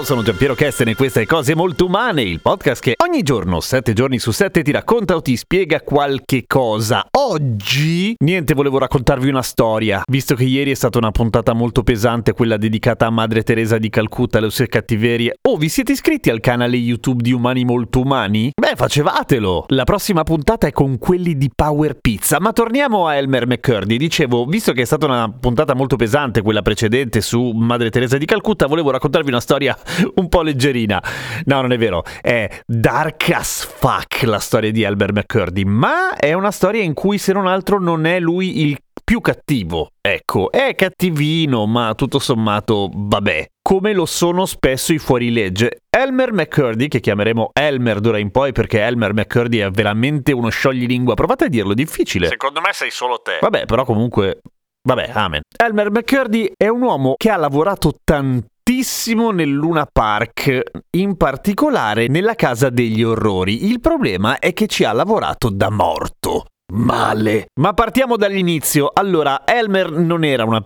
Ciao, sono Giampiero Kesten e queste Cose Molto Umane, il podcast che ogni giorno, sette giorni su sette, ti racconta o ti spiega qualche cosa. Oggi, niente, volevo raccontarvi una storia, visto che ieri è stata una puntata molto pesante, quella dedicata a Madre Teresa di Calcutta le sue cattiverie. Oh, vi siete iscritti al canale YouTube di Umani Molto Umani? Beh, facevatelo! La prossima puntata è con quelli di Power Pizza, ma torniamo a Elmer McCurdy. Dicevo, visto che è stata una puntata molto pesante, quella precedente su Madre Teresa di Calcutta, volevo raccontarvi una storia un po' leggerina. No, non è vero, è dark as fuck la storia di Albert McCurdy, ma è una storia in cui se non altro non è lui il più cattivo. Ecco, è cattivino, ma tutto sommato, vabbè, come lo sono spesso i fuorilegge. Elmer McCurdy, che chiameremo Elmer d'ora in poi perché Elmer McCurdy è veramente uno scioglilingua, provate a dirlo, difficile. Secondo me sei solo te. Vabbè, però comunque Vabbè, amen. Elmer McCurdy è un uomo che ha lavorato tantissimo nel Luna Park, in particolare nella Casa degli Orrori. Il problema è che ci ha lavorato da morto. Male. Ma partiamo dall'inizio. Allora, Elmer non era una...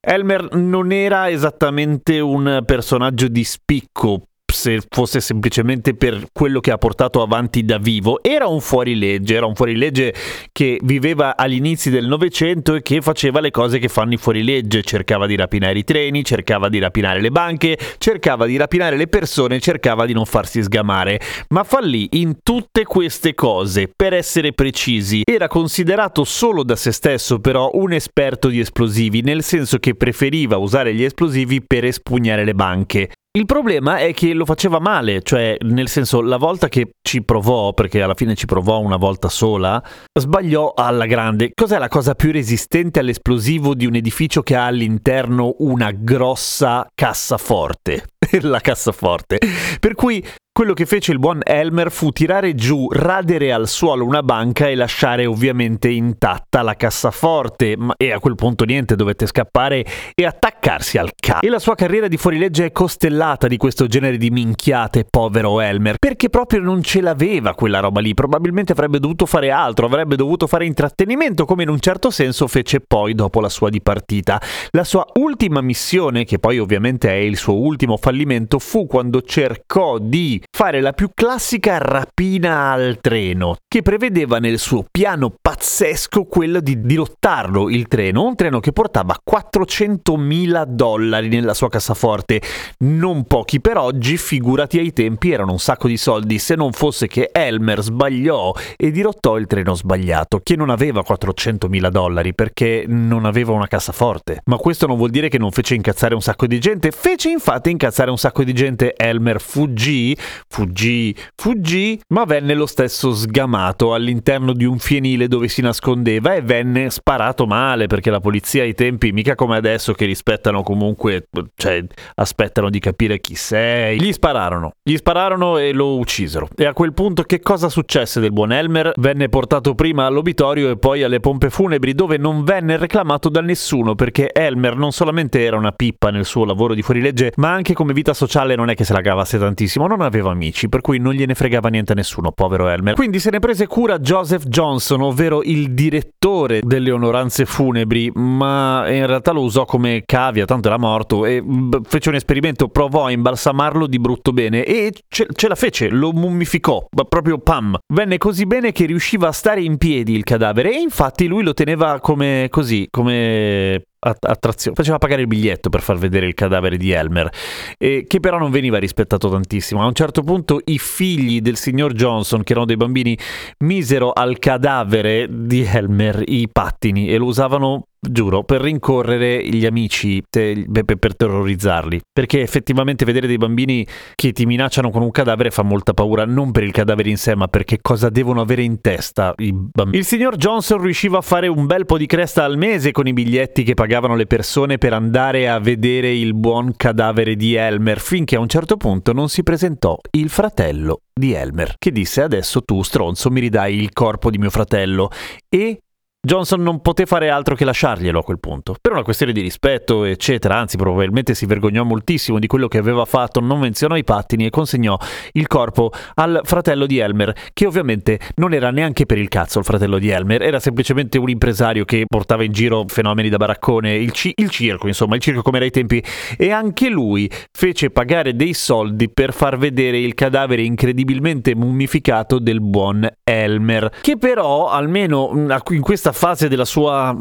Elmer non era esattamente un personaggio di spicco se fosse semplicemente per quello che ha portato avanti da vivo, era un fuorilegge, era un fuorilegge che viveva agli inizi del Novecento e che faceva le cose che fanno i fuorilegge, cercava di rapinare i treni, cercava di rapinare le banche, cercava di rapinare le persone, cercava di non farsi sgamare, ma fallì in tutte queste cose. Per essere precisi, era considerato solo da se stesso però un esperto di esplosivi, nel senso che preferiva usare gli esplosivi per espugnare le banche. Il problema è che lo faceva male, cioè nel senso la volta che ci provò, perché alla fine ci provò una volta sola, sbagliò alla grande. Cos'è la cosa più resistente all'esplosivo di un edificio che ha all'interno una grossa cassaforte? la cassaforte. Per cui quello che fece il buon Elmer fu tirare giù, radere al suolo una banca e lasciare ovviamente intatta la cassaforte, ma, e a quel punto niente, dovette scappare e attaccarsi al ca. E la sua carriera di fuorilegge è costellata di questo genere di minchiate, povero Elmer, perché proprio non ce l'aveva quella roba lì, probabilmente avrebbe dovuto fare altro, avrebbe dovuto fare intrattenimento, come in un certo senso fece poi dopo la sua dipartita. La sua ultima missione, che poi ovviamente è il suo ultimo fallimento, fu quando cercò di fare la più classica rapina al treno, che prevedeva nel suo piano pazzesco quello di dirottarlo il treno, un treno che portava 400.000 dollari nella sua cassaforte, non pochi per oggi, figurati ai tempi erano un sacco di soldi, se non fosse che Elmer sbagliò e dirottò il treno sbagliato, che non aveva 400.000 dollari perché non aveva una cassaforte. Ma questo non vuol dire che non fece incazzare un sacco di gente, fece infatti incazzare un sacco di gente, Elmer fuggì, fuggì, fuggì, ma venne lo stesso sgamato all'interno di un fienile dove si nascondeva e venne sparato male perché la polizia ai tempi, mica come adesso che rispettano comunque, cioè aspettano di capire chi sei. Gli spararono, gli spararono e lo uccisero. E a quel punto che cosa successe del buon Elmer? Venne portato prima all'obitorio e poi alle pompe funebri dove non venne reclamato da nessuno perché Elmer non solamente era una pippa nel suo lavoro di fuorilegge, ma anche come vita sociale non è che se la cavasse tantissimo, non aveva amici, per cui non gliene fregava niente a nessuno, povero Elmer. Quindi se ne prese cura Joseph Johnson, ovvero il direttore delle onoranze funebri, ma in realtà lo usò come cavia, tanto era morto, e fece un esperimento, provò a imbalsamarlo di brutto bene e ce, ce la fece, lo mummificò, proprio pam. Venne così bene che riusciva a stare in piedi il cadavere e infatti lui lo teneva come così, come attrazione. Faceva pagare il biglietto per far vedere il cadavere di Elmer, eh, che però non veniva rispettato tantissimo. A un certo punto i figli del signor Johnson, che erano dei bambini, misero al cadavere di Elmer i pattini e lo usavano giuro, per rincorrere gli amici, te, per terrorizzarli. Perché effettivamente vedere dei bambini che ti minacciano con un cadavere fa molta paura, non per il cadavere in sé, ma perché cosa devono avere in testa i bambini. Il signor Johnson riusciva a fare un bel po' di cresta al mese con i biglietti che pagavano le persone per andare a vedere il buon cadavere di Elmer, finché a un certo punto non si presentò il fratello di Elmer, che disse adesso tu, stronzo, mi ridai il corpo di mio fratello e Johnson non poté fare altro che lasciarglielo a quel punto, per una questione di rispetto, eccetera, anzi probabilmente si vergognò moltissimo di quello che aveva fatto, non menzionò i pattini e consegnò il corpo al fratello di Elmer, che ovviamente non era neanche per il cazzo il fratello di Elmer, era semplicemente un impresario che portava in giro fenomeni da baraccone, il, ci- il circo, insomma, il circo come era ai tempi, e anche lui fece pagare dei soldi per far vedere il cadavere incredibilmente mummificato del buon Elmer, che però almeno in questa fase della sua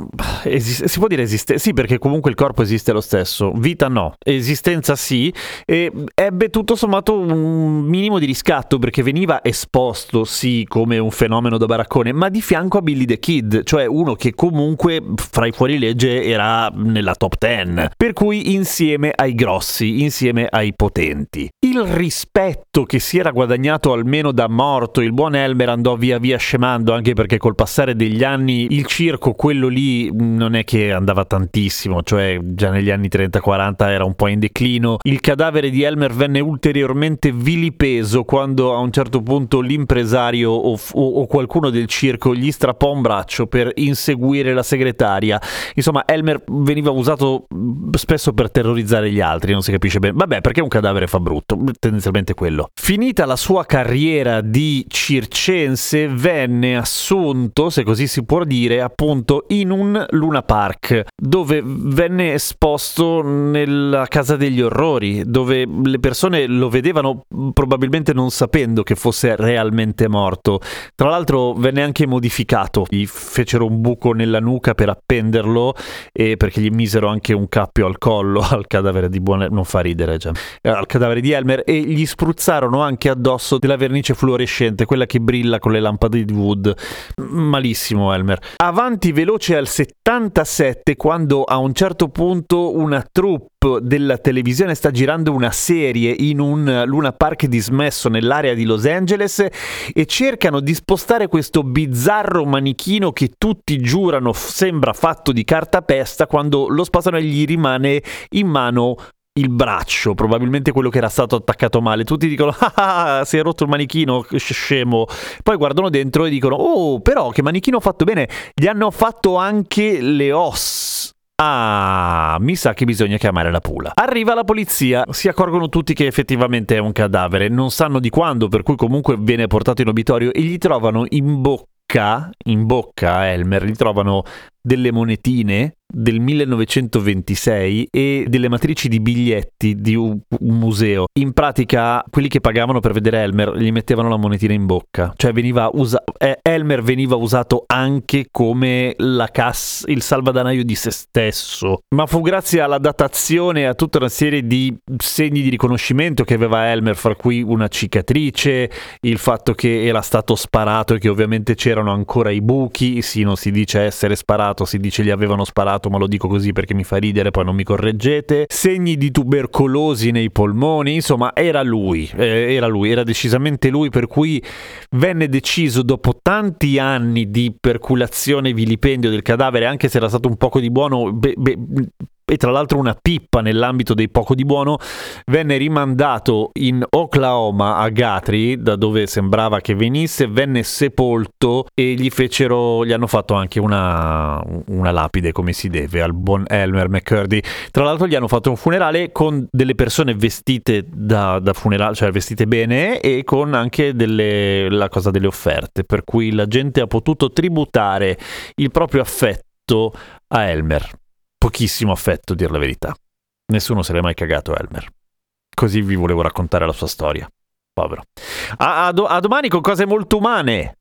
esist- si può dire esistenza sì perché comunque il corpo esiste lo stesso. Vita no esistenza sì e ebbe tutto sommato un minimo di riscatto perché veniva esposto sì come un fenomeno da baraccone ma di fianco a Billy the Kid cioè uno che comunque fra i fuorilegge era nella top 10 per cui insieme ai grossi insieme ai potenti. Il rispetto che si era guadagnato almeno da morto il buon Elmer andò via via scemando anche perché col passare degli anni il circo, quello lì, non è che andava tantissimo, cioè già negli anni 30-40 era un po' in declino. Il cadavere di Elmer venne ulteriormente vilipeso quando a un certo punto l'impresario o, o, o qualcuno del circo gli strappò un braccio per inseguire la segretaria. Insomma, Elmer veniva usato spesso per terrorizzare gli altri, non si capisce bene. Vabbè, perché un cadavere fa brutto, tendenzialmente quello. Finita la sua carriera di circense, venne assunto, se così si può dire, dire appunto in un Luna Park dove venne esposto nella casa degli orrori dove le persone lo vedevano probabilmente non sapendo che fosse realmente morto. Tra l'altro venne anche modificato. Gli fecero un buco nella nuca per appenderlo e perché gli misero anche un cappio al collo al cadavere di buon non fa ridere già. Eh, al cadavere di Elmer e gli spruzzarono anche addosso della vernice fluorescente quella che brilla con le lampade di Wood. Malissimo Elmer avanti veloce al 77 quando a un certo punto una troupe della televisione sta girando una serie in un Luna Park dismesso nell'area di Los Angeles e cercano di spostare questo bizzarro manichino che tutti giurano sembra fatto di cartapesta quando lo spostano e gli rimane in mano il braccio, probabilmente quello che era stato attaccato male. Tutti dicono: Ah, si è rotto il manichino, scemo. Poi guardano dentro e dicono: Oh, però che manichino fatto bene. Gli hanno fatto anche le ossa. Ah, mi sa che bisogna chiamare la pula. Arriva la polizia, si accorgono tutti che effettivamente è un cadavere, non sanno di quando, per cui comunque viene portato in obitorio e gli trovano in bocca, in bocca a Elmer, gli trovano delle monetine del 1926 e delle matrici di biglietti di un, un, museo. In pratica, quelli che pagavano per vedere Elmer gli mettevano la monetina in bocca, cioè veniva usa- eh, Elmer veniva usato anche come la cassa, il salvadanaio di se stesso. Ma fu grazie alla datazione e a tutta una serie di segni di riconoscimento che aveva Elmer, fra cui una cicatrice, il fatto che era stato sparato e che ovviamente c'erano ancora i buchi, sì, non si dice essere sparato, si dice gli avevano sparato sbagliato, ma lo dico così perché mi fa ridere, poi non mi correggete. Segni di tubercolosi nei polmoni, insomma, era lui, eh, era lui, era decisamente lui, per cui venne deciso dopo tanti anni di perculazione e vilipendio del cadavere, anche se era stato un poco di buono, be, be, e tra l'altro una pippa nell'ambito dei poco di buono, venne rimandato in Oklahoma a Guthrie, da dove sembrava che venisse, venne sepolto e gli fecero, gli hanno fatto anche una, una lapide come si deve al buon Elmer McCurdy. Tra l'altro gli hanno fatto un funerale con delle persone vestite da, da funerale, cioè vestite bene e con anche delle, la cosa delle offerte, per cui la gente ha potuto tributare il proprio affetto a Elmer pochissimo affetto, dir la verità. Nessuno se l'è mai cagato Elmer. Così vi volevo raccontare la sua storia. Povero. A, a, do, a domani con cose molto umane.